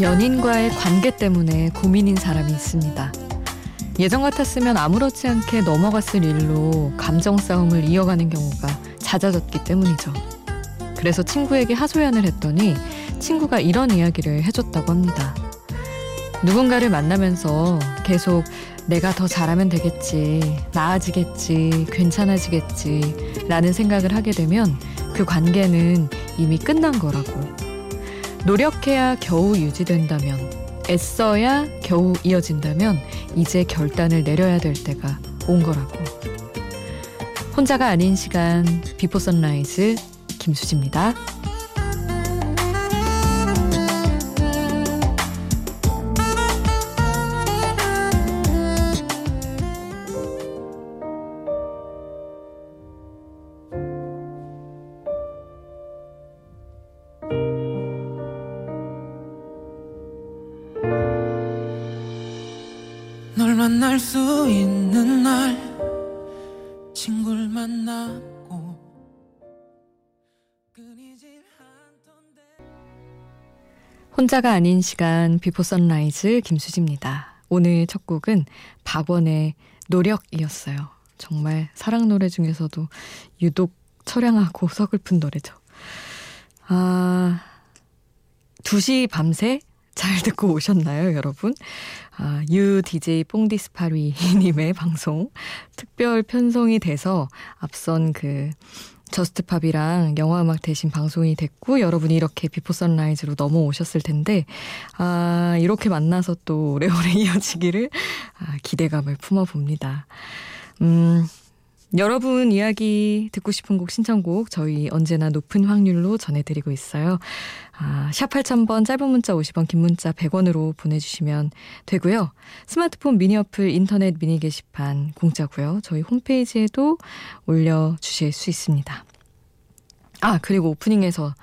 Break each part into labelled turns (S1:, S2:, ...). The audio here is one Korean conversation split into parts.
S1: 연인과의 관계 때문에 고민인 사람이 있습니다. 예전 같았으면 아무렇지 않게 넘어갔을 일로 감정 싸움을 이어가는 경우가 잦아졌기 때문이죠. 그래서 친구에게 하소연을 했더니 친구가 이런 이야기를 해줬다고 합니다. 누군가를 만나면서 계속 내가 더 잘하면 되겠지, 나아지겠지, 괜찮아지겠지, 라는 생각을 하게 되면 그 관계는 이미 끝난 거라고. 노력해야 겨우 유지된다면, 애써야 겨우 이어진다면, 이제 결단을 내려야 될 때가 온 거라고. 혼자가 아닌 시간, Before Sunrise, 김수지입니다. 있는 날 친구를 만나고 혼자가 아닌 시간 Before Sunrise 김수지입니다. 오늘 첫 곡은 박원의 노력이었어요. 정말 사랑 노래 중에서도 유독 처량하고 서글픈 노래죠. 아, 2시 밤새 잘 듣고 오셨나요, 여러분? 아, 유 DJ 뽕디스파리님의 방송 특별 편성이 돼서 앞선 그 Just Pop이랑 영화음악 대신 방송이 됐고 여러분이 이렇게 Before Sunrise로 넘어오셨을 텐데 아 이렇게 만나서 또 오래오래 이어지기를 아, 기대감을 품어봅니다. 음 여러분 이야기 듣고 싶은 곡 신청곡 저희 언제나 높은 확률로 전해드리고 있어요. 아, 샵 8000번 짧은 문자 50원 긴 문자 100원으로 보내주시면 되고요. 스마트폰 미니 어플 인터넷 미니 게시판 공짜고요. 저희 홈페이지에도 올려주실 수 있습니다. 아 그리고 오프닝에서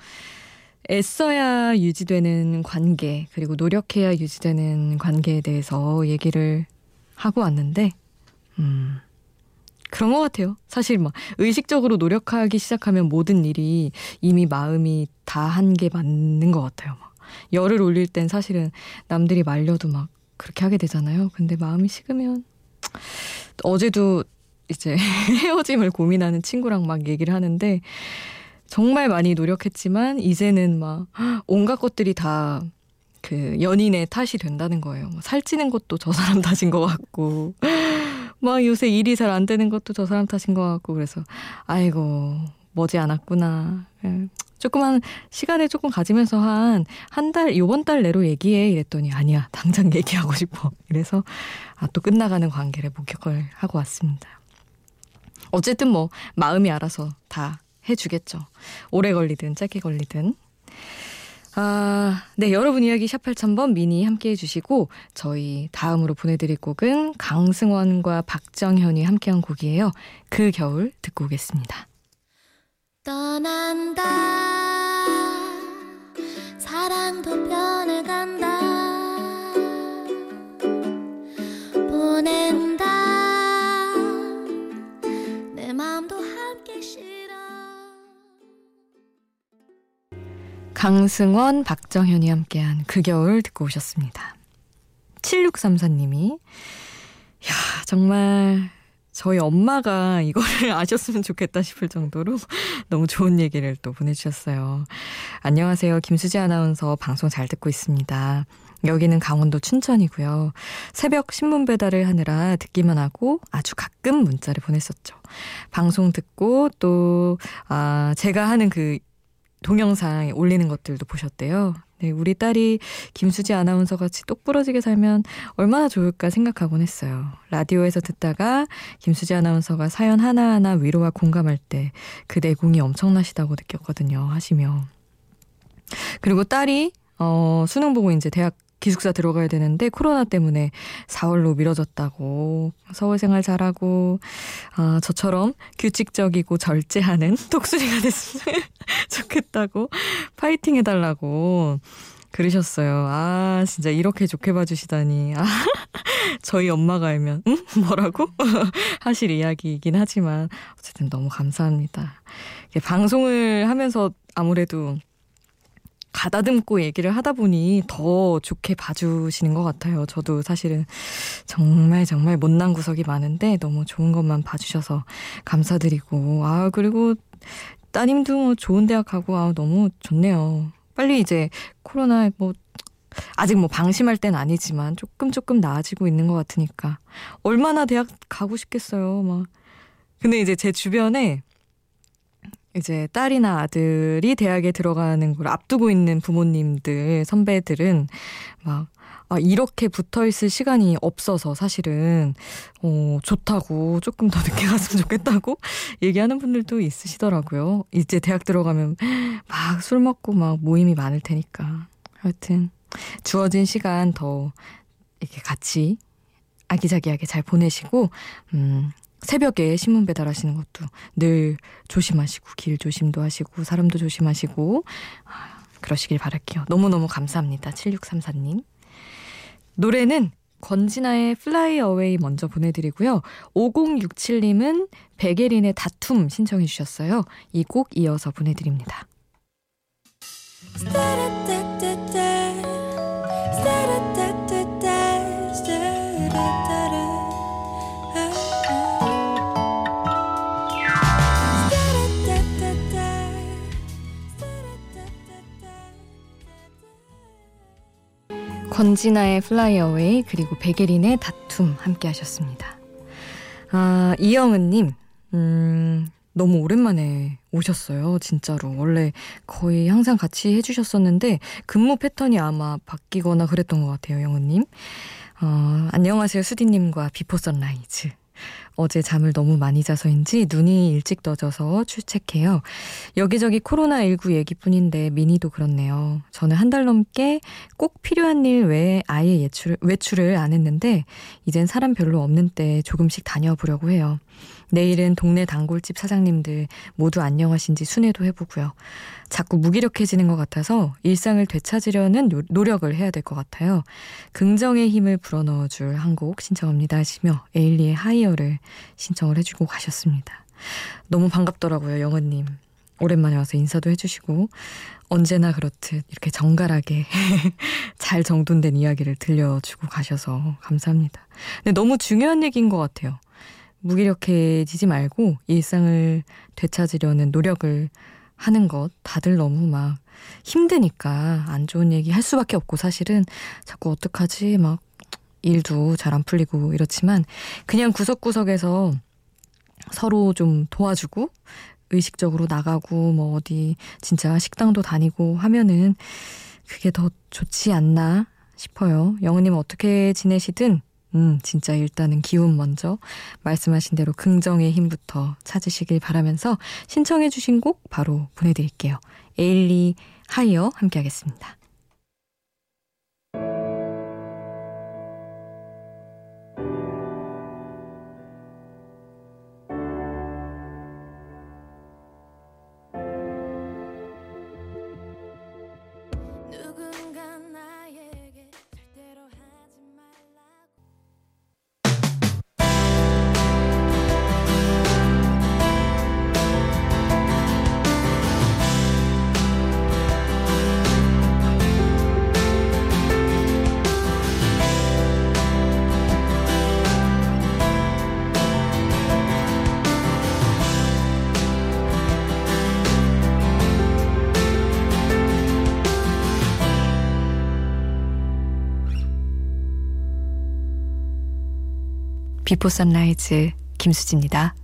S1: 애써야 유지되는 관계 그리고 노력해야 유지되는 관계에 대해서 얘기를 하고 왔는데 음 그런 것 같아요. 사실 막 의식적으로 노력하기 시작하면 모든 일이 이미 마음이 다 한 게 맞는 것 같아요. 막 열을 올릴 땐 사실은 남들이 말려도 막 그렇게 하게 되잖아요. 근데 마음이 식으면 어제도 이제 헤어짐을 고민하는 친구랑 막 얘기를 하는데 정말 많이 노력했지만 이제는 막 온갖 것들이 다 그 연인의 탓이 된다는 거예요. 살찌는 것도 저 사람 탓인 것 같고 막 요새 일이 잘 안 되는 것도 저 사람 탓인 것 같고 그래서 아이고 머지 않았구나. 예. 조금만 시간을 조금 가지면서 한 한 달 요번 달 내로 얘기해 이랬더니 아니야 당장 얘기하고 싶어. 그래서 아, 또 끝나가는 관계를 목격을 하고 왔습니다. 어쨌든 뭐 마음이 알아서 다 해주겠죠. 오래 걸리든 짧게 걸리든. 아, 네, 여러분 이야기 샵 8000번 미니 함께 해주시고, 저희 다음으로 보내드릴 곡은 강승원과 박정현이 함께한 곡이에요. 그 겨울 듣고 오겠습니다. 떠난다, 사랑도 변 강승원, 박정현이 함께한 그 겨울 듣고 오셨습니다. 7634님이 야 정말 저희 엄마가 이거를 아셨으면 좋겠다 싶을 정도로 너무 좋은 얘기를 또 보내주셨어요. 안녕하세요. 김수지 아나운서 방송 잘 듣고 있습니다. 여기는 강원도 춘천이고요. 새벽 신문 배달을 하느라 듣기만 하고 아주 가끔 문자를 보냈었죠. 방송 듣고 또, 아, 제가 하는 그 동영상 올리는 것들도 보셨대요. 네, 우리 딸이 김수지 아나운서 같이 똑부러지게 살면 얼마나 좋을까 생각하곤 했어요. 라디오에서 듣다가 김수지 아나운서가 사연 하나하나 위로와 공감할 때 그 내공이 엄청나시다고 느꼈거든요. 하시며. 그리고 딸이 어, 수능 보고 이제 대학 기숙사 들어가야 되는데 코로나 때문에 4월로 미뤄졌다고 서울 생활 잘하고 아, 저처럼 규칙적이고 절제하는 독수리가 됐으면 좋겠다고 파이팅 해달라고 그러셨어요. 아 진짜 이렇게 좋게 봐주시다니 아 저희 엄마가 알면 응? 뭐라고 하실 이야기이긴 하지만 어쨌든 너무 감사합니다. 방송을 하면서 아무래도 가다듬고 얘기를 하다 보니 더 좋게 봐주시는 것 같아요. 저도 사실은 정말 정말 못난 구석이 많은데 너무 좋은 것만 봐주셔서 감사드리고, 아, 그리고 따님도 뭐 좋은 대학 가고, 아, 너무 좋네요. 빨리 이제 코로나 뭐, 아직 뭐 방심할 땐 아니지만 조금 조금 나아지고 있는 것 같으니까 얼마나 대학 가고 싶겠어요. 막. 근데 이제 제 주변에 이제 딸이나 아들이 대학에 들어가는 걸 앞두고 있는 부모님들, 선배들은 막, 아, 이렇게 붙어 있을 시간이 없어서 사실은, 어, 좋다고, 조금 더 늦게 갔으면 좋겠다고 얘기하는 분들도 있으시더라고요. 이제 대학 들어가면 막 술 먹고 막 모임이 많을 테니까. 하여튼, 주어진 시간 더 이렇게 같이 아기자기하게 잘 보내시고, 음, 새벽에 신문 배달하시는 것도 늘 조심하시고 길 조심도 하시고 사람도 조심하시고 아, 그러시길 바랄게요. 너무너무 감사합니다. 7634님. 노래는 권진아의 Fly Away 먼저 보내드리고요. 5067님은 백예린의 다툼 신청해 주셨어요. 이 곡 이어서 보내드립니다. 권진아의 Away 그리고 백예린의 다툼 함께 하셨습니다. 아, 이영은님, 음, 너무 오랜만에 오셨어요. 진짜로. 원래 거의 항상 같이 해주셨었는데 근무 패턴이 아마 바뀌거나 그랬던 것 같아요, 영은님. 어, 안녕하세요, 수디님과 Before Sunrise. 어제 잠을 너무 많이 자서인지 눈이 일찍 떠져서 출첵해요. 여기저기 코로나19 얘기뿐인데 미니도 그렇네요. 저는 한 달 넘게 꼭 필요한 일 외에 아예 예출, 외출을 안 했는데 이젠 사람 별로 없는 때 조금씩 다녀보려고 해요. 내일은 동네 단골집 사장님들 모두 안녕하신지 순회도 해보고요. 자꾸 무기력해지는 것 같아서 일상을 되찾으려는 노, 력을 해야 될 것 같아요. 긍정의 힘을 불어넣어줄 한 곡 신청합니다 하시며 에일리의 Higher를 신청을 해주고 가셨습니다. 너무 반갑더라고요, 영은님. 오랜만에 와서 인사도 해주시고 언제나 그렇듯 이렇게 정갈하게 잘 정돈된 이야기를 들려주고 가셔서 감사합니다. 근데 너무 중요한 얘기인 것 같아요. 무기력해지지 말고 일상을 되찾으려는 노력을 하는 것 다들 너무 막 힘드니까 안 좋은 얘기 할 수밖에 없고 사실은 자꾸 어떡하지 막 일도 잘 안 풀리고 이렇지만 그냥 구석구석에서 서로 좀 도와주고 의식적으로 나가고 뭐 어디 진짜 식당도 다니고 하면은 그게 더 좋지 않나 싶어요. 영은님 어떻게 지내시든 음, 진짜 일단은 기운 먼저 말씀하신 대로 긍정의 힘부터 찾으시길 바라면서 신청해 주신 곡 바로 보내드릴게요. 에일리 하이어 함께 하겠습니다. Before Sunrise 김수지입니다.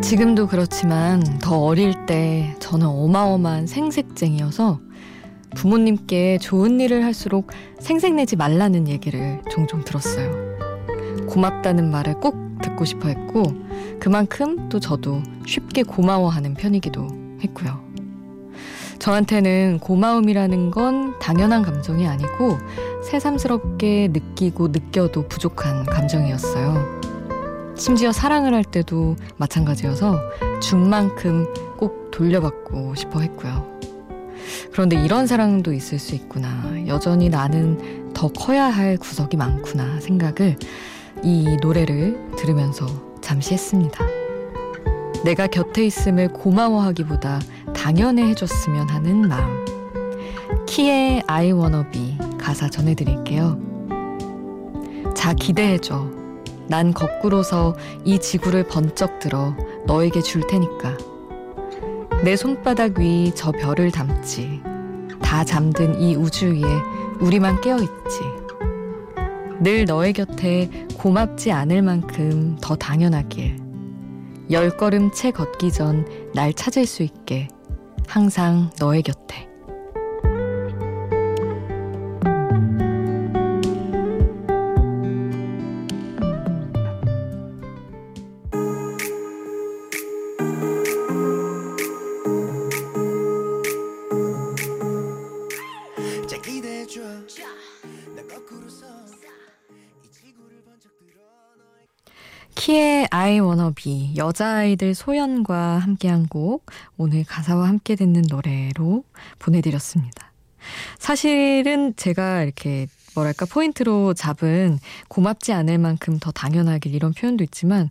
S1: 지금도 그렇지만 더 어릴 때 저는 어마어마한 생색쟁이여서 부모님께 좋은 일을 할수록 생색내지 말라는 얘기를 종종 들었어요. 고맙다는 말을 꼭 듣고 싶어 했고, 그만큼 또 저도 쉽게 고마워하는 편이기도 했고요. 저한테는 고마움이라는 건 당연한 감정이 아니고 새삼스럽게 느끼고 느껴도 부족한 감정이었어요. 심지어 사랑을 할 때도 마찬가지여서 준 만큼 꼭 돌려받고 싶어 했고요. 그런데 이런 사랑도 있을 수 있구나. 여전히 나는 더 커야 할 구석이 많구나 생각을 이 노래를 들으면서 잠시 했습니다. 내가 곁에 있음을 고마워하기보다 당연해 해줬으면 하는 마음. 키의 wanna be 가사 전해드릴게요. 자, 기대해줘. 난 거꾸로서 이 지구를 번쩍 들어 너에게 줄 테니까. 내 손바닥 위 저 별을 담지. 다 잠든 이 우주 위에 우리만 깨어있지. 늘 너의 곁에 고맙지 않을 만큼 더 당연하길. 열 걸음 채 걷기 전 날 찾을 수 있게 항상 너의 곁에. 키의 Wanna Be 여자아이들 소연과 함께한 곡 오늘 가사와 함께 듣는 노래로 보내드렸습니다. 사실은 제가 이렇게 뭐랄까 포인트로 잡은 고맙지 않을 만큼 더 당연하길 이런 표현도 있지만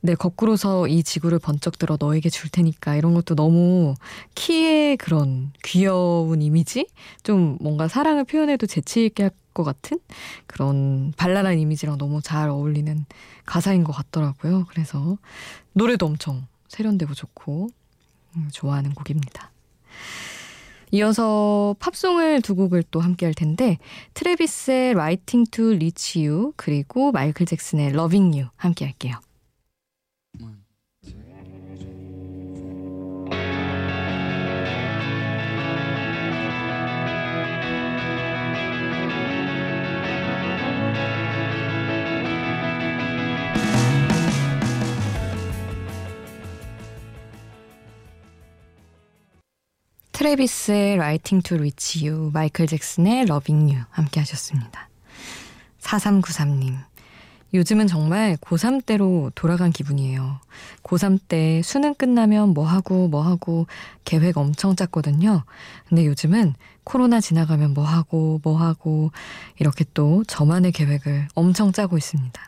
S1: 네, 거꾸로서 이 지구를 번쩍 들어 너에게 줄 테니까 이런 것도 너무 키의 그런 귀여운 이미지? 좀 뭔가 사랑을 표현해도 재치있게 할것 같은 그런 발랄한 이미지랑 너무 잘 어울리는 가사인 것 같더라고요. 그래서 노래도 엄청 세련되고 좋고 음, 좋아하는 곡입니다. 이어서 팝송을 두 곡을 또 함께 할 텐데 트레비스의 Writing to Reach You 그리고 마이클 잭슨의 Loving You 함께 할게요. 트레비스의 Writing to Reach You, 마이클 잭슨의 Loving You 함께 하셨습니다. 4393님. 요즘은 정말 고3 때로 돌아간 기분이에요. 고3 때 수능 끝나면 뭐 하고 뭐 하고 계획 엄청 짰거든요. 근데 요즘은 코로나 지나가면 뭐 하고 뭐 하고 이렇게 또 저만의 계획을 엄청 짜고 있습니다.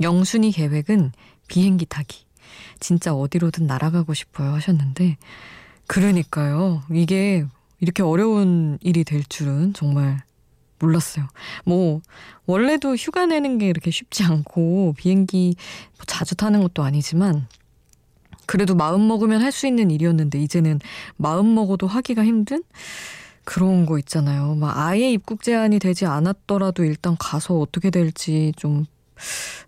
S1: 영순이 계획은 비행기 타기. 진짜 어디로든 날아가고 싶어요 하셨는데 그러니까요. 이게 이렇게 어려운 일이 될 줄은 정말 몰랐어요. 뭐, 원래도 휴가 내는 게 이렇게 쉽지 않고, 비행기 뭐 자주 타는 것도 아니지만, 그래도 마음 먹으면 할 수 있는 일이었는데, 이제는 마음 먹어도 하기가 힘든? 그런 거 있잖아요. 막 아예 입국 제한이 되지 않았더라도 일단 가서 어떻게 될지 좀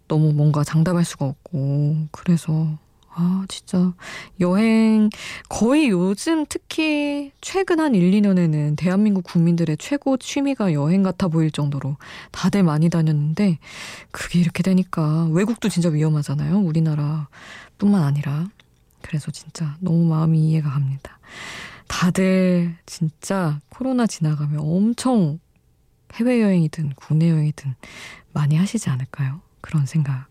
S1: 너무 뭔가 장담할 수가 없고, 그래서 아, 진짜 여행 거의 요즘 특히 최근 한 1, 2년에는 대한민국 국민들의 최고 취미가 여행 같아 보일 정도로 다들 많이 다녔는데 그게 이렇게 되니까 외국도 진짜 위험하잖아요. 우리나라뿐만 아니라. 그래서 진짜 너무 마음이 이해가 갑니다. 다들 진짜 코로나 지나가면 엄청 해외여행이든 국내 여행이든 많이 하시지 않을까요? 그런 생각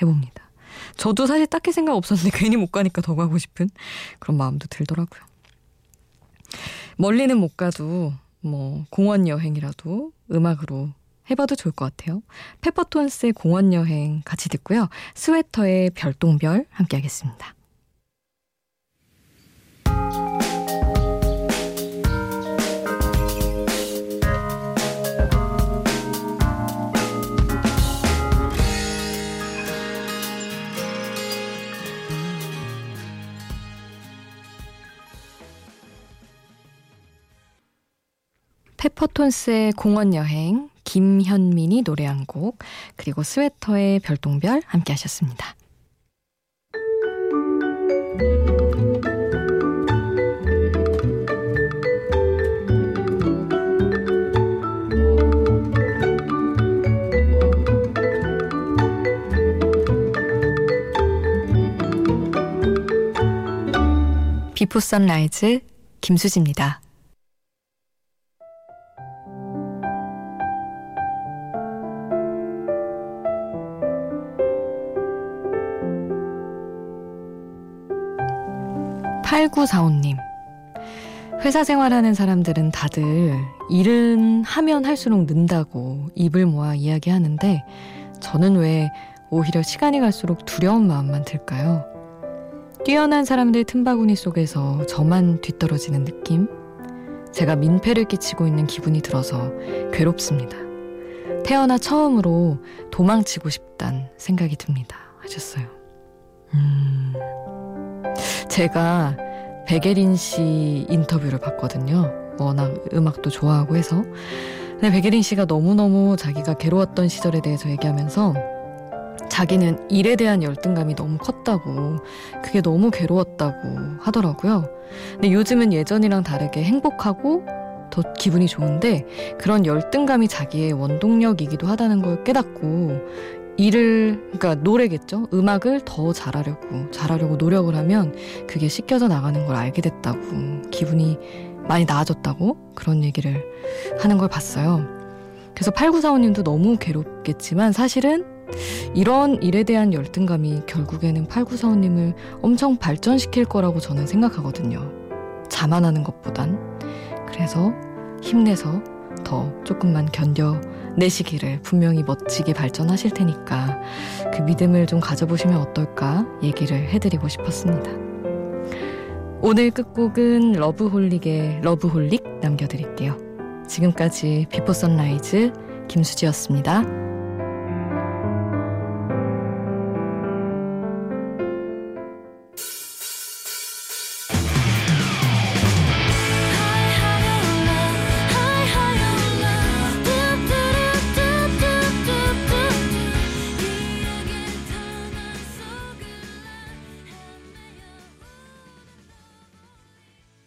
S1: 해봅니다. 저도 사실 딱히 생각 없었는데 괜히 못 가니까 더 가고 싶은 그런 마음도 들더라고요. 멀리는 못 가도 뭐 공원 여행이라도 음악으로 해봐도 좋을 것 같아요. 페퍼톤스의 공원 여행 같이 듣고요. 스웨터의 별똥별 함께 하겠습니다. 페퍼톤스의 공원 여행, 김현민이 노래한 곡, 그리고 스웨터의 별똥별 함께 하셨습니다. Before Sunrise 김수지입니다. 8945님. 회사 생활하는 사람들은 다들 일은 하면 할수록 는다고 입을 모아 이야기하는데 저는 왜 오히려 시간이 갈수록 두려운 마음만 들까요? 뛰어난 사람들 틈바구니 속에서 저만 뒤떨어지는 느낌? 제가 민폐를 끼치고 있는 기분이 들어서 괴롭습니다. 태어나 처음으로 도망치고 싶단 생각이 듭니다. 하셨어요. 음, 제가 백예린 씨 인터뷰를 봤거든요. 워낙 음악도 좋아하고 해서. 근데 백예린 씨가 너무너무 자기가 괴로웠던 시절에 대해서 얘기하면서 자기는 일에 대한 열등감이 너무 컸다고, 그게 너무 괴로웠다고 하더라고요. 근데 요즘은 예전이랑 다르게 행복하고 더 기분이 좋은데 그런 열등감이 자기의 원동력이기도 하다는 걸 깨닫고 일을 그러니까 노래겠죠. 음악을 더 잘하려고 잘하려고 노력을 하면 그게 씻겨져 나가는 걸 알게 됐다고 기분이 많이 나아졌다고 그런 얘기를 하는 걸 봤어요. 그래서 8945님도 너무 괴롭겠지만 사실은 이런 일에 대한 열등감이 결국에는 8945님을 엄청 발전시킬 거라고 저는 생각하거든요. 자만하는 것보단. 그래서 힘내서 더 조금만 견뎌 내시기를 분명히 멋지게 발전하실 테니까 그 믿음을 좀 가져보시면 어떨까 얘기를 해드리고 싶었습니다. 오늘 끝곡은 러브홀릭의 Loveholic 남겨드릴게요. 지금까지 비포 선라이즈 김수지였습니다.